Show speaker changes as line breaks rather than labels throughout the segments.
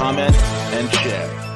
comment, and share.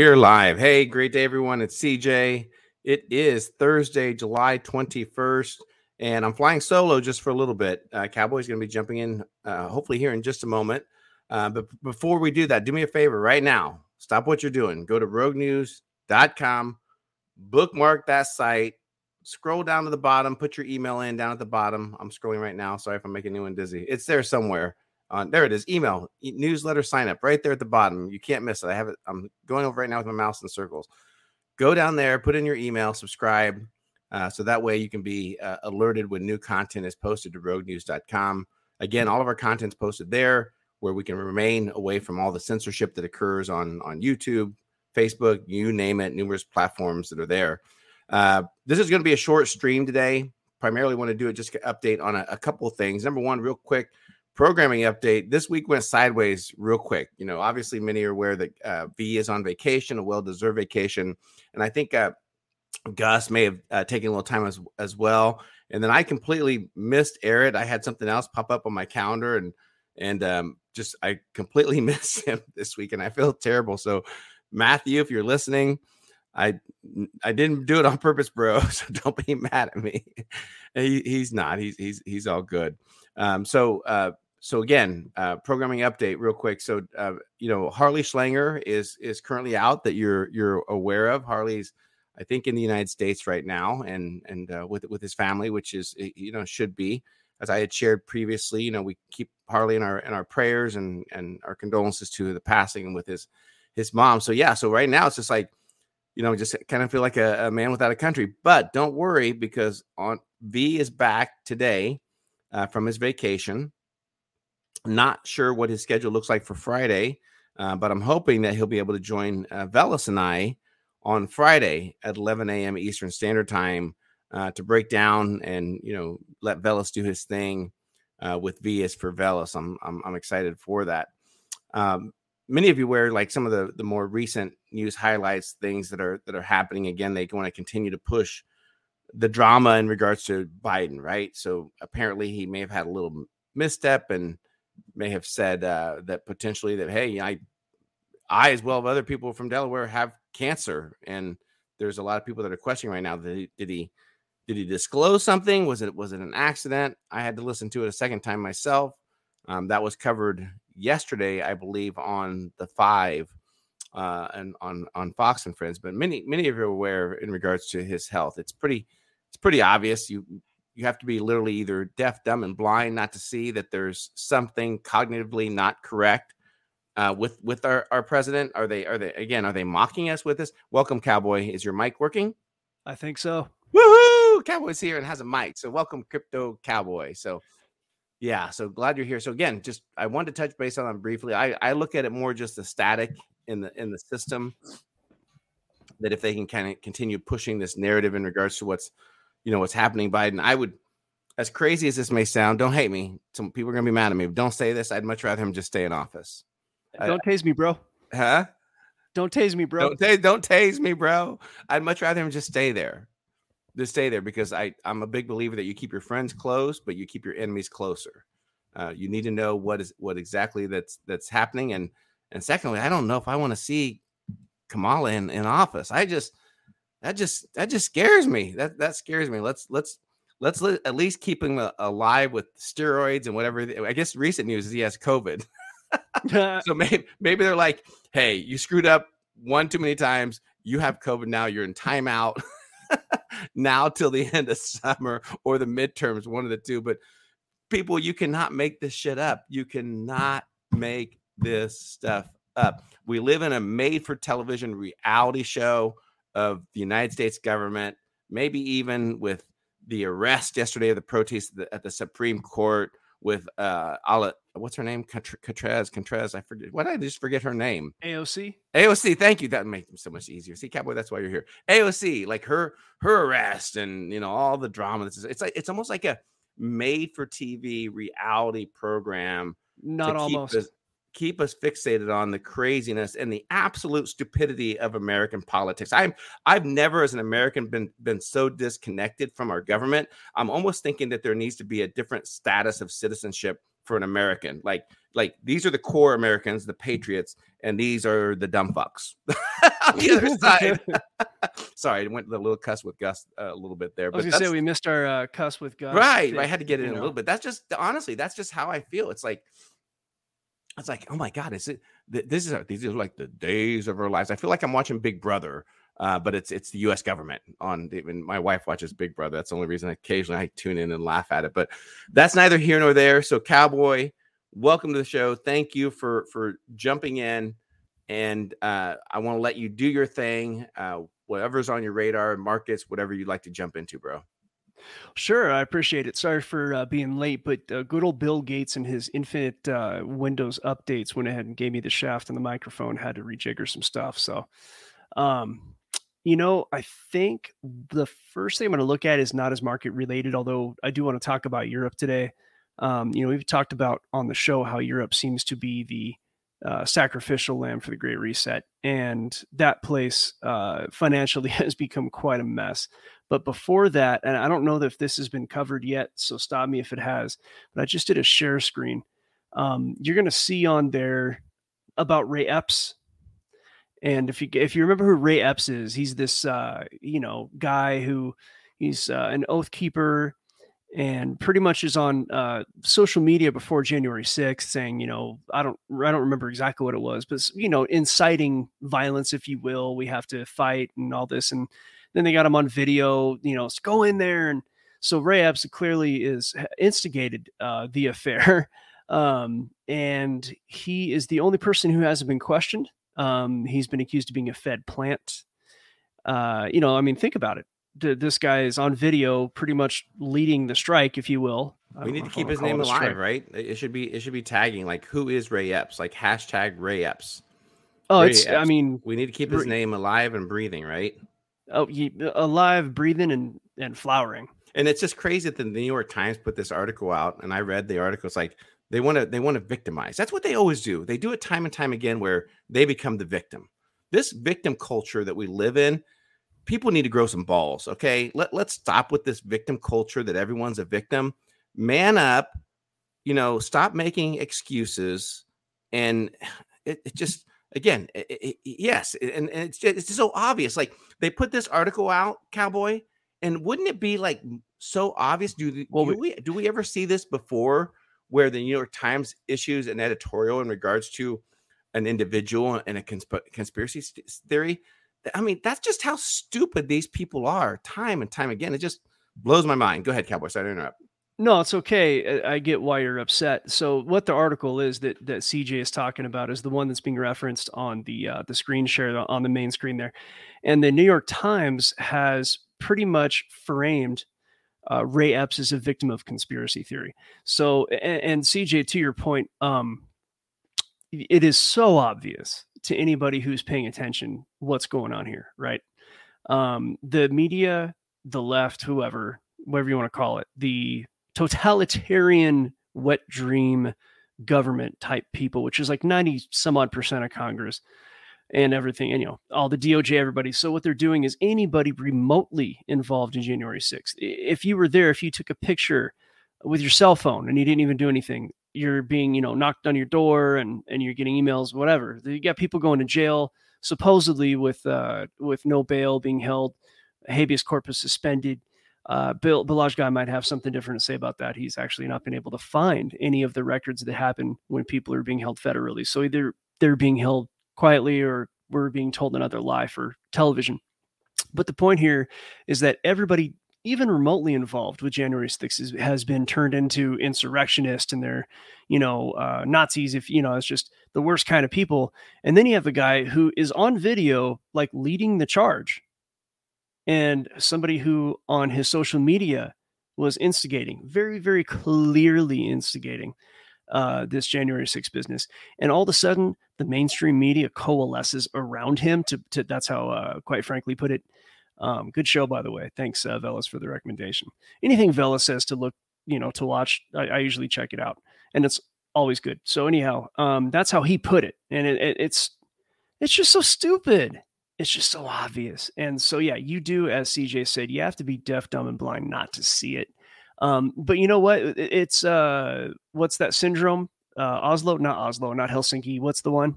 We're live. Hey, great day, everyone. It's CJ. It is Thursday, July 21st, and I'm flying solo just for a little bit. Uh, Cowboy's going to be jumping in, uh, hopefully, here in just a moment. Uh, but before we do that, do me a favor right now. Stop what you're doing. Go to roguenews.com, bookmark that site, scroll down to the bottom, put your email in down at the bottom. I'm scrolling right now. Sorry if I'm making anyone dizzy. It's there somewhere. Uh, there it is. Email newsletter sign up right there at the bottom. You can't miss it. I have it. I'm going over right now with my mouse in circles. Go down there, put in your email, subscribe, uh, so that way you can be uh, alerted when new content is posted to roguenews.com. Again, all of our content's posted there, where we can remain away from all the censorship that occurs on on YouTube, Facebook, you name it, numerous platforms that are there. Uh, this is going to be a short stream today. Primarily, want to do it just to update on a, a couple of things. Number one, real quick programming update this week went sideways real quick. You know obviously many are aware that uh, v is on vacation a well-deserved vacation and i think uh, gus may have uh, taken a little time as, as well. And then i completely missed Aaron. i had something else pop up on my calendar and and um, just i completely missed him this week and i feel terrible. So matthew if you're listening i i didn't do it on purpose bro so don't be mad at me. He, he's not. He's he's he's all good. Um, so uh, so again, uh, programming update real quick. So uh, you know, Harley Schlanger is is currently out that you're you're aware of. Harley's, I think, in the United States right now, and and uh, with with his family, which is you know should be. As I had shared previously, you know, we keep Harley in our in our prayers and and our condolences to the passing and with his his mom. So yeah, so right now it's just like, you know, just kind of feel like a, a man without a country. But don't worry because on V is back today uh, from his vacation not sure what his schedule looks like for Friday, uh, but I'm hoping that he'll be able to join uh, Velas and I on Friday at 11 a.m. Eastern Standard Time uh, to break down and you know let Velas do his thing uh, with Vias for Velas. I'm, I'm, I'm excited for that. Um, many of you wear like some of the the more recent news highlights, things that are that are happening. Again, they want to continue to push the drama in regards to Biden, right? So apparently he may have had a little misstep and may have said uh, that potentially that hey, I, I as well as other people from Delaware have cancer, and there's a lot of people that are questioning right now that he, did he did he disclose something? Was it was it an accident? I had to listen to it a second time myself. Um, that was covered yesterday, I believe, on the five uh, and on on Fox and Friends. But many many of you are aware in regards to his health. It's pretty it's pretty obvious. You you have to be literally either deaf, dumb, and blind not to see that there's something cognitively not correct uh, with with our, our president. Are they are they again? Are they mocking us with this? Welcome, Cowboy. Is your mic working?
I think so.
Woohoo! Cowboy's here and has a mic. So welcome, Crypto Cowboy. So yeah, so glad you're here. So again, just I wanted to touch base on them briefly. I I look at it more just the static in the in the system. That if they can kind of continue pushing this narrative in regards to what's you know what's happening biden i would as crazy as this may sound don't hate me. Some people are going to be mad at me don't say this. I'd much rather him just stay in office.
Don't I, tase me bro.
Huh?
Don't tase me bro.
Don't, tase, don't tase me bro. I'd much rather him just stay there. Just stay there because i i'm a big believer that you keep your friends close but you keep your enemies closer. Uh, you need to know what is what exactly that's that's happening, and and secondly, I don't know if I want to see Kamala in, in office. I just that just that just scares me. That that scares me. Let's let's let's let, at least keep him uh, alive with steroids and whatever. I guess recent news is he has COVID. so maybe maybe they're like, hey, you screwed up one too many times. You have COVID now. You're in timeout now till the end of summer or the midterms, one of the two. But people, you cannot make this shit up. You cannot make this stuff up. We live in a made for television reality show of the United States government, maybe even with the arrest yesterday of the protest at the Supreme Court with uh what's her name? Contreras Contreras I forget what did I just forget her name?
AOC
AOC thank you that makes it so much easier. See cowboy that's why you're here. AOC like her her arrest and you know all the drama This is it's like it's almost like a made for TV reality program
not almost.
us, keep us fixated on the craziness and the absolute stupidity of American politics. I'm I've never as an American been been so disconnected from our government. I'm almost thinking that there needs to be a different status of citizenship for an American. Like like these are the core Americans, the patriots, and these are the dumb fucks on the other side. Sorry, I went a little cuss with Gus uh, a little bit there.
I was gonna say we missed our uh, cuss with Gus.
Right, I had to get it in a little bit. That's just honestly, that's just how I feel. It's like it's like, oh my god, is it? This is these are like the days of our lives. I feel like I'm watching Big Brother, uh, but it's it's the U.S. government on. Even my wife watches Big Brother. That's the only reason I occasionally I tune in and laugh at it. But that's neither here nor there. So, Cowboy, welcome to the show. Thank you for for jumping in, and uh, I want to let you do your thing. Uh, whatever's on your radar, markets, whatever you'd like to jump into, bro.
Sure, I appreciate it. Sorry for uh, being late, but uh, good old Bill Gates and his infinite uh, Windows updates went ahead and gave me the shaft and the microphone. Had to rejigger some stuff. So, um, you know, I think the first thing I'm going to look at is not as market related, although I do want to talk about Europe today. Um, you know, we've talked about on the show how Europe seems to be the uh, sacrificial lamb for the Great Reset, and that place uh, financially has become quite a mess. But before that, and I don't know if this has been covered yet, so stop me if it has, but I just did a share screen. Um, you're going to see on there about Ray Epps. And if you if you remember who Ray Epps is, he's this uh, you know guy who he's uh, an oath keeper and pretty much is on uh, social media before January 6th saying, you know, I don't I don't remember exactly what it was, but you know, inciting violence, if you will. We have to fight and all this. And then they got him on video, you know, go in there. And so Ray Epps clearly is instigated uh, the affair. Um, and he is the only person who hasn't been questioned. Um, he's been accused of being a Fed plant. Uh, you know, I mean, think about it. this guy is on video, pretty much leading the strike, if you will.
We need to keep his name alive, right? It should be it should be tagging like who is Ray Epps, like hashtag Ray Epps.
Oh, Ray it's Epps. I mean,
we need to keep his name alive and breathing, right?
Oh, he, uh, alive, breathing, and and flowering.
And it's just crazy that the New York Times put this article out, and I read the article. It's like they want to they want to victimize. That's what they always do. They do it time and time again, where they become the victim. This victim culture that we live in, people need to grow some balls. Okay, let let's stop with this victim culture that everyone's a victim. Man up, you know. Stop making excuses, and it, it just again, it, it, yes, and, and it's just, it's just so obvious. Like they put this article out, Cowboy, and wouldn't it be like so obvious? Do, well, do we do we ever see this before, where the New York Times issues an editorial in regards to an individual and a consp- conspiracy theory? I mean, that's just how stupid these people are, time and time again. It just blows my mind. Go ahead, Cowboy. Sorry to interrupt.
No, it's okay. I get why you're upset. So, what the article is that that CJ is talking about is the one that's being referenced on the uh, the screen share on the main screen there, and the New York Times has pretty much framed uh, Ray Epps as a victim of conspiracy theory. So, and, and CJ, to your point, um, it is so obvious to anybody who's paying attention what's going on here, right? Um, the media, the left, whoever, whatever you want to call it, the totalitarian wet dream government type people, which is like 90 some odd percent of Congress and everything, and you know, all the DOJ, everybody. So what they're doing is anybody remotely involved in January 6th. If you were there, if you took a picture with your cell phone and you didn't even do anything, you're being you know knocked on your door and and you're getting emails whatever you got people going to jail supposedly with uh with no bail being held habeas corpus suspended uh, Bill Balaji might have something different to say about that. He's actually not been able to find any of the records that happen when people are being held federally. So either they're being held quietly or we're being told another lie for television. But the point here is that everybody, even remotely involved with January 6th, has been turned into insurrectionists and they're, you know, uh, Nazis. If you know, it's just the worst kind of people. And then you have a guy who is on video, like leading the charge and somebody who on his social media was instigating, very, very clearly instigating uh, this January 6th business. And all of a sudden, the mainstream media coalesces around him to, to that's how, uh, quite frankly, put it. Um, good show, by the way. Thanks, uh, Velas, for the recommendation. Anything Velas says to look, you know, to watch, I, I usually check it out, and it's always good. So anyhow, um, that's how he put it, and it, it, it's it's just so stupid it's just so obvious. And so, yeah, you do, as CJ said, you have to be deaf, dumb, and blind not to see it. Um, but you know what? It's uh, what's that syndrome? Uh, Oslo, not Oslo, not Helsinki. What's the one?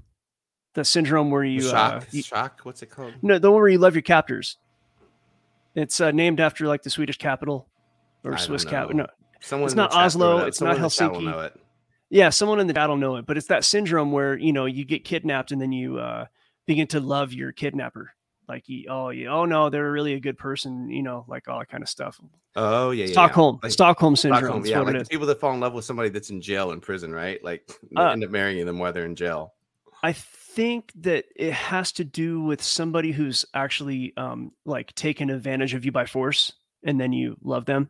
The syndrome where you
shock,
uh, you,
shock. What's it called?
No, the one where you love your captors. It's uh, named after like the Swedish capital or
I
Swiss capital. No,
Someone
It's not Oslo,
it.
it's not
Someone in the chat will
Helsinki.
know it.
yeah, someone in the chat will know it, but it's that syndrome where you know you get kidnapped and then you uh, begin to love your kidnapper. Like, oh, yeah, oh no, they're really a good person, you know, like all that kind of stuff.
Oh yeah, yeah, yeah.
Stockholm,
Like,
Stockholm syndrome.
Stockholm, yeah, like people that fall in love with somebody that's in jail in prison, right? Like
Uh,
end up marrying them while they're in jail.
I think that it has to do with somebody who's actually um, like taken advantage of you by force, and then you love them.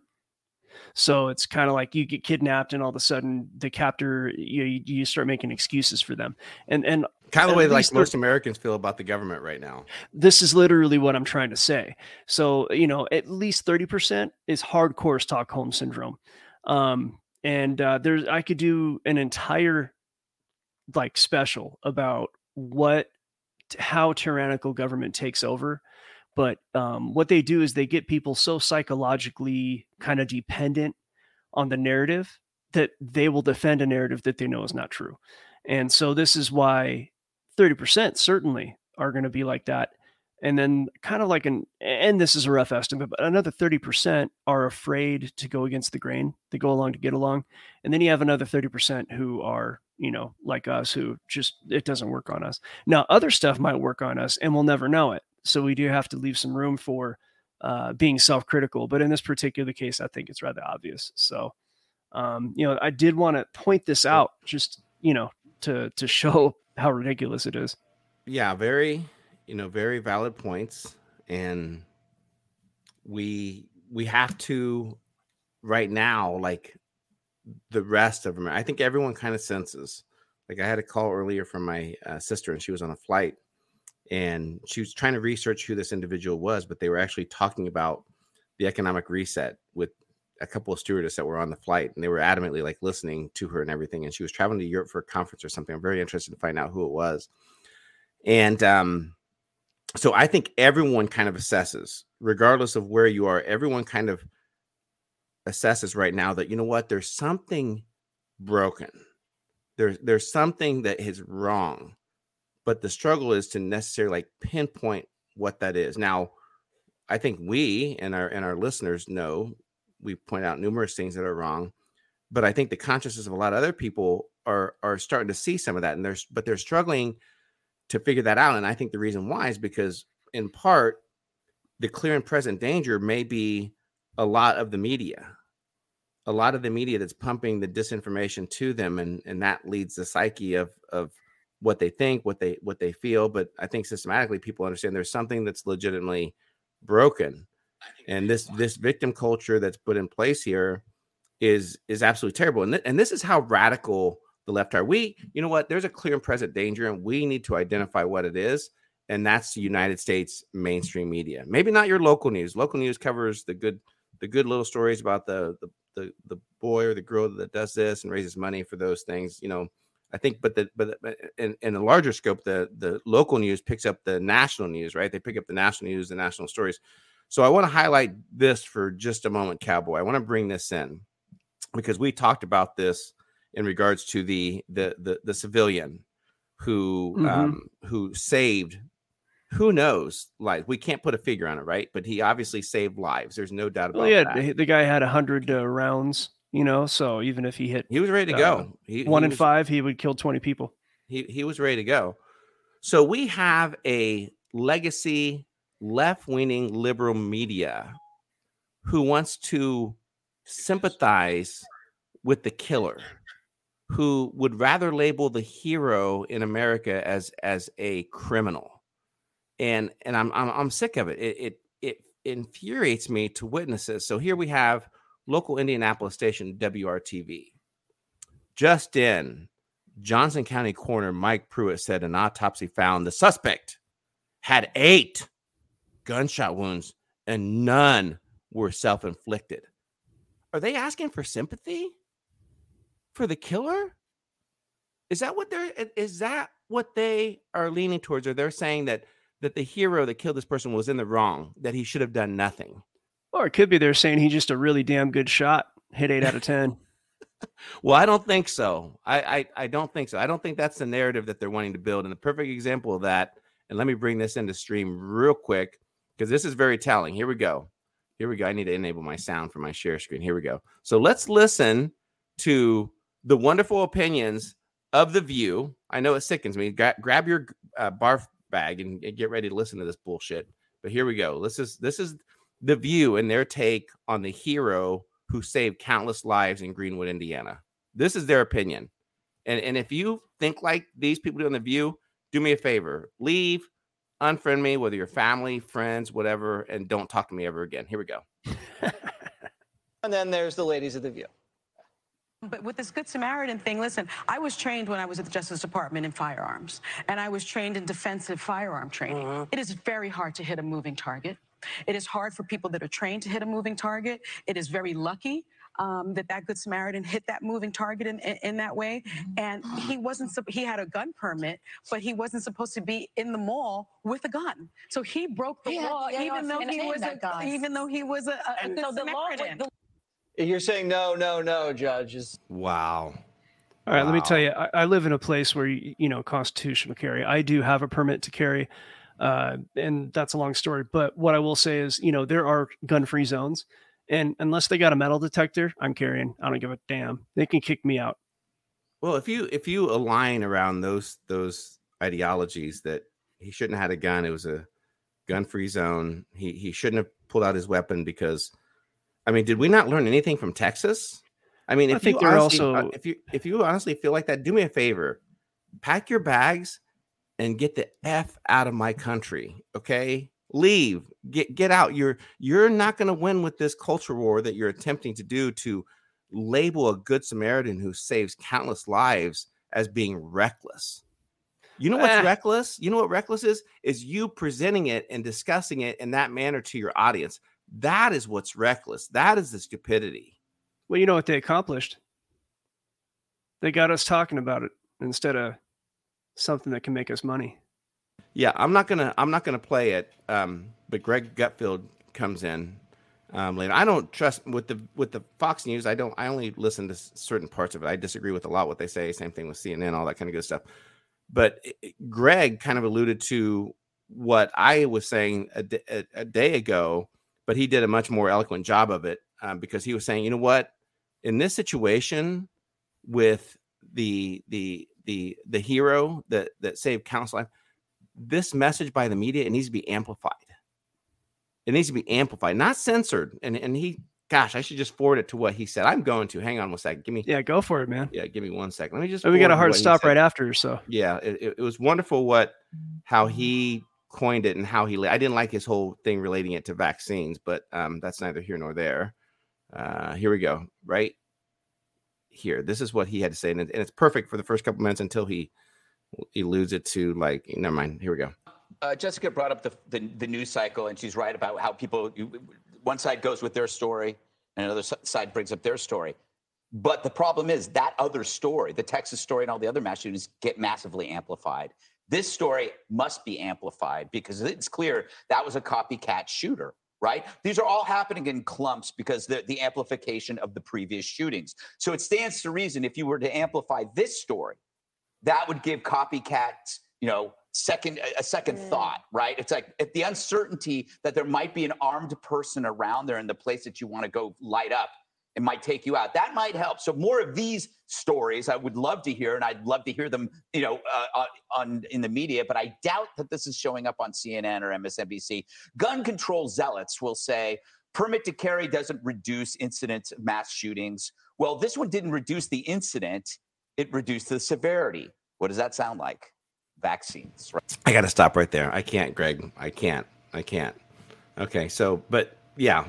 So it's kind of like you get kidnapped, and all of a sudden the captor you you start making excuses for them, and and
Kind of the way like most Americans feel about the government right now.
this is literally what I'm trying to say. So, you know, at least 30% is hardcore Stockholm syndrome. Um, and uh, there's, I could do an entire like special about what, how tyrannical government takes over. But um, what they do is they get people so psychologically kind of dependent on the narrative that they will defend a narrative that they know is not true. And so this is why 30% certainly are going to be like that. And then, kind of like an, and this is a rough estimate, but another 30% are afraid to go against the grain. They go along to get along. And then you have another 30% who are, you know, like us, who just, it doesn't work on us. Now, other stuff might work on us and we'll never know it. So we do have to leave some room for uh, being self critical. But in this particular case, I think it's rather obvious. So, um, you know, I did want to point this out just, you know, to, to show how ridiculous it is.
Yeah, very, you know, very valid points, and we we have to right now like the rest of them. I think everyone kind of senses. Like I had a call earlier from my uh, sister, and she was on a flight, and she was trying to research who this individual was, but they were actually talking about the economic reset with a couple of stewardess that were on the flight, and they were adamantly like listening to her and everything. And she was traveling to Europe for a conference or something. I'm very interested to find out who it was. And um, so I think everyone kind of assesses, regardless of where you are, everyone kind of assesses right now that you know what, there's something broken. There's there's something that is wrong. But the struggle is to necessarily like pinpoint what that is. Now, I think we and our and our listeners know we point out numerous things that are wrong, but I think the consciousness of a lot of other people are are starting to see some of that, and there's but they're struggling to figure that out. And I think the reason why is because in part the clear and present danger may be a lot of the media, a lot of the media that's pumping the disinformation to them, and and that leads the psyche of of what they think, what they what they feel. But I think systematically people understand there's something that's legitimately broken and this this victim culture that's put in place here is is absolutely terrible. And, th- and this is how radical the left are. We you know what? There's a clear and present danger and we need to identify what it is and that's the united states mainstream media. Maybe not your local news. Local news covers the good the good little stories about the the the, the boy or the girl that does this and raises money for those things you know. I think but the but in, in a larger scope the the local news picks up the national news right? They pick up the national news the national stories so I want to highlight this for just a moment, Cowboy. I want to bring this in because we talked about this in regards to the the the, the civilian who mm-hmm. um, who saved who knows lives. we can't put a figure on it right but he obviously saved lives there's no doubt about well, yeah
that. the guy had a 100 uh, rounds you know so even if he hit
he was ready to uh, go he,
one
he
in
was,
five he would kill 20 people
he, he was ready to go so we have a legacy left-leaning liberal media who wants to sympathize with the killer who would rather label the hero in America as as a criminal. And and I'm I'm, I'm sick of it. It, it it infuriates me to witness this. So here we have local Indianapolis station WRTV. Just in, Johnson County coroner Mike Pruitt said an autopsy found the suspect had eight gunshot wounds and none were self inflicted. Are they asking for sympathy for the killer? Is that what they're is that what they are leaning towards? Or they're saying that that the hero that killed this person was in the wrong, that he should have done nothing.
Or it could be they're saying he's just a really damn good shot, hit eight out of ten.
well, I don't think so. I, I I don't think so. I don't think that's the narrative that they're wanting to build. And the perfect example of that, and let me bring this into stream real quick because this is very telling. Here we go. Here we go. I need to enable my sound for my share screen. Here we go. So let's listen to the wonderful opinions of the View. I know it sickens me. Gra- grab your uh, barf bag and, get ready to listen to this bullshit. But here we go. This is this is the View and their take on the hero who saved countless lives in Greenwood, Indiana. This is their opinion. And and if you think like these people do on the View, do me a favor. Leave unfriend me, whether you're family, friends, whatever, and don't talk to me ever again. Here we go.
and then there's the ladies of the view.
But with this Good Samaritan thing, listen, I was trained when I was at the Justice Department in firearms, and I was trained in defensive firearm training. Mm-hmm. It is very hard to hit a moving target. It is hard for people that are trained to hit a moving target. It is very lucky um, that that Good Samaritan hit that moving target in, in, in that way. Mm-hmm. And he wasn't, he had a gun permit, but he wasn't supposed to be in the mall with a gun. So he broke the yeah, law, yeah, even, though he was a, even though he was a, a, a Good so Samaritan. Law,
the, you're saying no, no, no, judges.
Wow.
All right, wow. let me tell you, I, I, live in a place where you know constitutional carry. I do have a permit to carry, uh, and that's a long story. But what I will say is, you know, there are gun-free zones, and unless they got a metal detector, I'm carrying. I don't give a damn. They can kick me out.
Well, if you if you align around those those ideologies that he shouldn't have had a gun, it was a gun-free zone. He he shouldn't have pulled out his weapon because I mean, did we not learn anything from Texas? I mean, if I think you honestly, uh, also if you if you honestly feel like that, do me a favor. Pack your bags and get the F out of my country. Okay leave. Get get out. You're you're not going to win with this culture war that you're attempting to do to label a good samaritan who saves countless lives as being reckless. You know what's eh. reckless? You know what reckless is? Is you presenting it and discussing it in that manner to your audience. That is what's reckless. That is the stupidity.
Well you know what they accomplished? They got us talking about it instead of something that can make us money
yeah, I'm not gonna I'm not gonna play it. Um, but Greg Gutfield comes in um, later. I don't trust with the with the Fox News. I don't. I only listen to certain parts of it. I disagree with a lot what they say. Same thing with CNN, all that kind of good stuff. But it, Greg kind of alluded to what I was saying a, day ago, but he did a much more eloquent job of it um, because he was saying, you know what, in this situation with the the the the hero that that saved countless life this message by the media it needs to be amplified. It needs to be amplified, not censored. And and he, gosh, I should just forward it to what he said. I'm going to. Hang on one second. Give me.
Yeah, go for it, man.
Yeah, give me one second. Let me just.
Oh, we got a hard stop right after. So.
Yeah, it, it was wonderful what how he coined it and how he. I didn't like his whole thing relating it to vaccines, but um, that's neither here nor there. Uh, here we go. Right here. This is what he had to say, and, and it's perfect for the first couple minutes until he eludes it to like never mind here we go
uh, jessica brought up the, the, the news cycle and she's right about how people you, one side goes with their story and another side brings up their story but the problem is that other story the texas story and all the other mass shootings get massively amplified this story must be amplified because it's clear that was a copycat shooter right? These are all happening in clumps because the, the amplification of the previous shootings. So it stands to reason if you were to amplify this story, that would give copycats, you know, second a second mm. thought, right? It's like if the uncertainty that there might be an armed person around there in the place that you want to go light up it might take you out. That might help. So more of these stories I would love to hear, and I'd love to hear them, you know, uh, on in the media. But I doubt that this is showing up on CNN or MSNBC. Gun control zealots will say permit to carry doesn't reduce incidents of mass shootings. Well, this one didn't reduce the incident; it reduced the severity. What does that sound like? Vaccines. Right?
I got to stop right there. I can't, Greg. I can't. I can't. Okay. So, but yeah,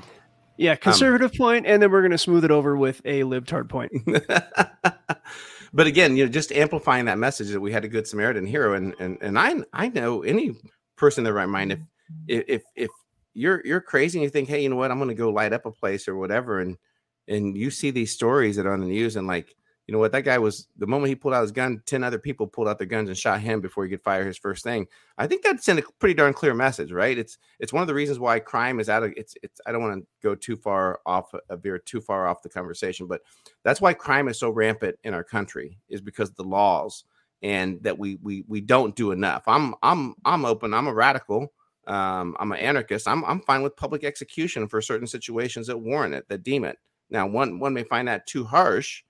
yeah, um, conservative um, point, and then we're going to smooth it over with a libtard point.
but again, you know, just amplifying that message that we had a good Samaritan hero, and and and I I know any person in their right mind if if if you're you're crazy and you think, hey, you know what, I'm going to go light up a place or whatever, and and you see these stories that are on the news, and like you know what that guy was the moment he pulled out his gun 10 other people pulled out their guns and shot him before he could fire his first thing. I think that sent a pretty darn clear message right? It's it's one of the reasons why crime is out of it's it's i don't want to go too far off a uh, veer too far off the conversation but that's why crime is so rampant in our country is because the laws and that we we we don't do enough. I'm i'm i'm open i'm a radical um, i'm an anarchist i'm i'm fine with public execution for certain situations that warrant it that deem it. Now one one may find that too harsh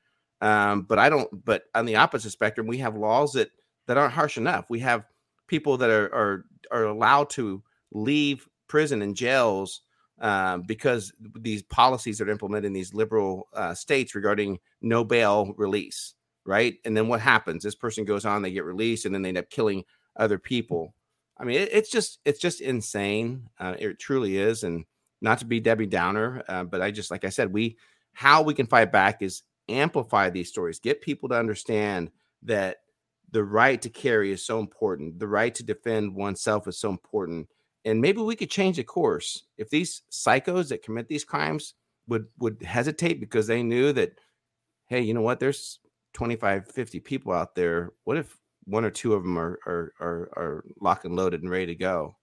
um, but I don't. But on the opposite spectrum, we have laws that that aren't harsh enough. We have people that are are are allowed to leave prison and jails um, because these policies are implemented in these liberal uh, states regarding no bail release, right? And then what happens? This person goes on, they get released, and then they end up killing other people. I mean, it, it's just it's just insane. Uh, it truly is, and not to be Debbie Downer, uh, but I just like I said, we how we can fight back is amplify these stories, get people to understand that the right to carry is so important, the right to defend oneself is so important. And maybe we could change the course if these psychos that commit these crimes would would hesitate because they knew that hey, you know what, there's 25 50 people out there. What if one or two of them are are are, are locked and loaded and ready to go?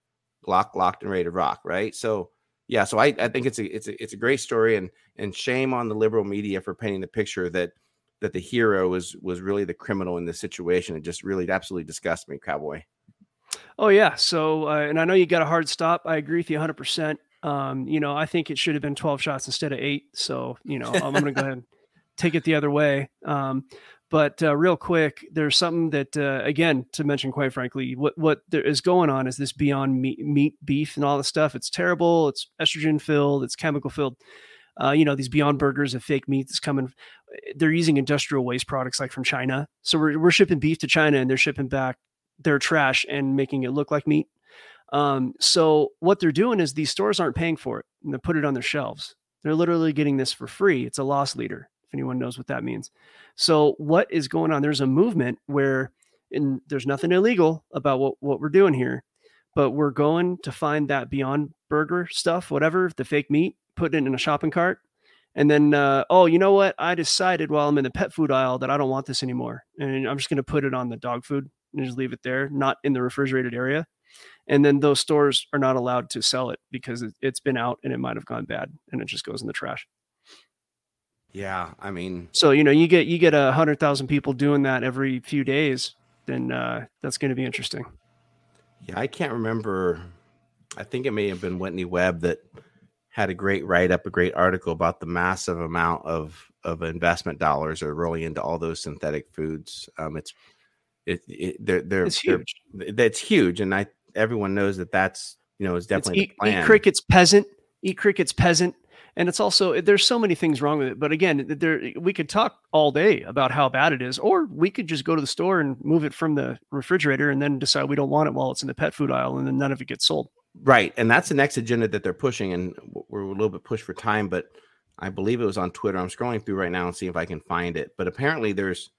Lock, locked and ready to rock, right? So yeah, so I, I think it's a it's a it's a great story and and shame on the liberal media for painting the picture that that the hero was was really the criminal in this situation. It just really absolutely disgusts me, cowboy.
Oh yeah, so uh, and I know you got a hard stop. I agree with you 100. Um, percent You know, I think it should have been 12 shots instead of eight. So you know, I'm going to go ahead and take it the other way. Um, but uh, real quick, there's something that uh, again to mention. Quite frankly, what what is going on is this beyond meat, meat beef and all this stuff. It's terrible. It's estrogen filled. It's chemical filled. Uh, you know these Beyond Burgers of fake meat that's coming. They're using industrial waste products like from China. So we're we're shipping beef to China and they're shipping back their trash and making it look like meat. Um, so what they're doing is these stores aren't paying for it and they put it on their shelves. They're literally getting this for free. It's a loss leader anyone knows what that means. So what is going on? There's a movement where and there's nothing illegal about what, what we're doing here, but we're going to find that beyond burger stuff, whatever, the fake meat, put it in a shopping cart. And then, uh, oh, you know what? I decided while I'm in the pet food aisle that I don't want this anymore. And I'm just going to put it on the dog food and just leave it there, not in the refrigerated area. And then those stores are not allowed to sell it because it's been out and it might have gone bad and it just goes in the trash.
Yeah, I mean,
so you know, you get you get a hundred thousand people doing that every few days, then uh, that's going to be interesting.
Yeah, I can't remember. I think it may have been Whitney Webb that had a great write up, a great article about the massive amount of of investment dollars are rolling into all those synthetic foods. Um, it's it, it they're they're
it's huge.
That's huge, and I everyone knows that that's you know is definitely
eat, eat crickets peasant. Eat crickets peasant and it's also there's so many things wrong with it but again there we could talk all day about how bad it is or we could just go to the store and move it from the refrigerator and then decide we don't want it while it's in the pet food aisle and then none of it gets sold.
Right and that's the next agenda that they're pushing and we're a little bit pushed for time but i believe it was on twitter. I'm scrolling through right now and see if i can find it but apparently there's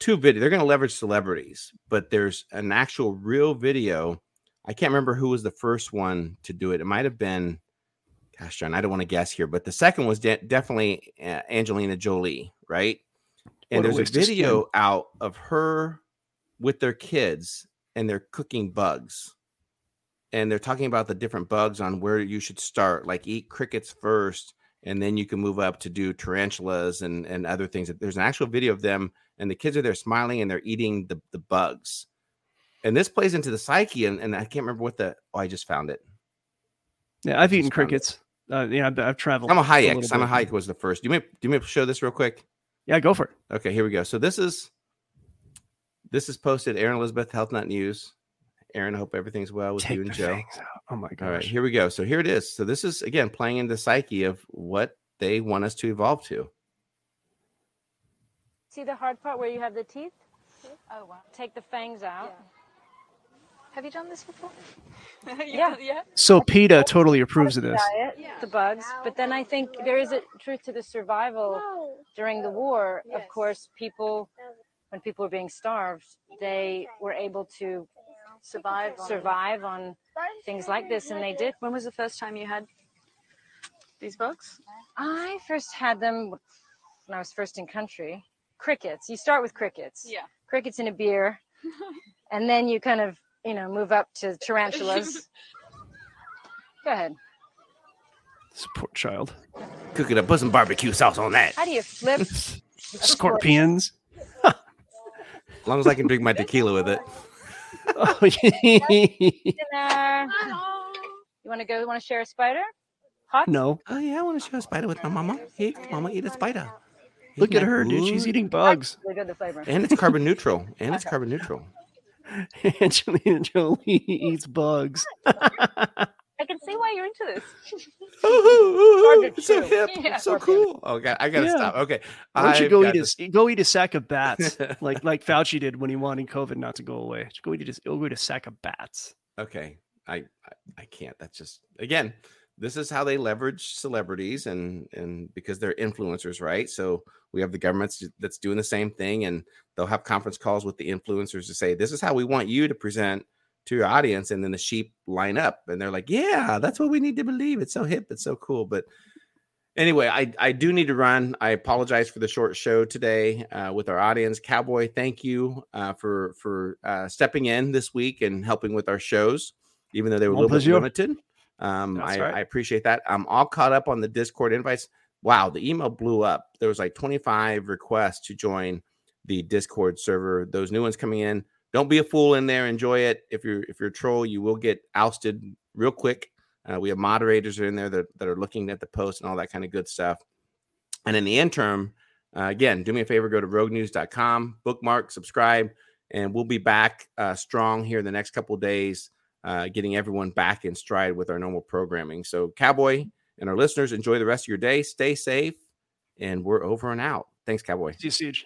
two video they're going to leverage celebrities but there's an actual real video. I can't remember who was the first one to do it. It might have been gosh, John, I don't want to guess here, but the second was de- definitely uh, Angelina Jolie, right? And what there's a, a video out of her with their kids and they're cooking bugs. and they're talking about the different bugs on where you should start, like eat crickets first, and then you can move up to do tarantulas and and other things. There's an actual video of them, and the kids are there smiling and they're eating the the bugs, and this plays into the psyche. And, and I can't remember what the oh, I just found it.
Yeah, I've
eaten
crickets. Uh, yeah, I've, I've traveled.
I'm a
a
Hayek.
little
Simon
bit.
Hayek was the first. Do you may do you may show this real quick?
Yeah, go for it.
Okay, here we go. So this is this is posted Erin Elizabeth Health Nut News. Erin, I hope everything's well with
Take
you and
the
Joe.
fangs out. Oh my god!
All right, here we go. So here it is. So this is again playing into the psyche of what they want us to evolve to.
See the hard part where you have the teeth? Oh, wow. Take the fangs out.
Have you done this before?
Yeah.
yeah.
So PETA totally approves of this.
Diet, the bugs. But then I think there is a truth to the survival during the war. Of course, people, when people were being starved, they were able to
Survive. on-
survive on things like this, and they did.
When was the first time you had these bugs?
I first had them when I was first in country. Crickets. You start with crickets.
Yeah.
Crickets in a beer, and then you kind of, you know, move up to tarantulas. Go ahead.
This poor child.
Cook it up, put some barbecue sauce on that.
How do you flip?
Scorpions.
As long as I can drink my tequila with it.
Oh, yeah.
You want to go? Want to share a spider? Hot?
no.
Oh yeah, I want to share a spider with my mama. Hey, mama, eat a spider.
Look
Isn't
at
that
her, dude. She's eating bugs.
Really good the flavor.
and it's carbon neutral. And it's carbon neutral.
Angelina Jolie oh, eats bugs.
I can see why you're into this.
Ooh,
Hard to
it's so
chew.
hip,
Yeah.
it's so
Hard to-
cool. Oh, okay, I gotta
Yeah.
stop. Okay,
Why don't you
I've
go
got
eat a go eat a sack of bats like like Fauci did when he wanted COVID not to go away? Just go eat a, go eat a sack of bats.
Okay, I, I I can't. That's just again, this is how they leverage celebrities and and because they're influencers, right? So we have the governments that's doing the same thing, and they'll have conference calls with the influencers to say, "This is how we want you to present." To your audience, and then the sheep line up, and they're like, "Yeah, that's what we need to believe." It's so hip, it's so cool. But anyway, I I do need to run. I apologize for the short show today uh, with our audience. Cowboy, thank you uh, for for uh, stepping in this week and helping with our shows, even though they were a little bit limited. Um, I,
right.
I appreciate that. I'm all caught up on the Discord invites. Wow, the email blew up. There was like 25 requests to join the Discord server. Those new ones coming in. Don't be a fool in there. Enjoy it. If you're if you're a troll, you will get ousted real quick. Uh, we have moderators in there that, that are looking at the post and all that kind of good stuff. And in the interim, uh, again, do me a favor, go to roguenews.com, bookmark, subscribe, and we'll be back uh, strong here in the next couple of days, uh, getting everyone back in stride with our normal programming. So, Cowboy and our listeners, enjoy the rest of your day. Stay safe, and we're over and out. Thanks, Cowboy.
See you, CJ.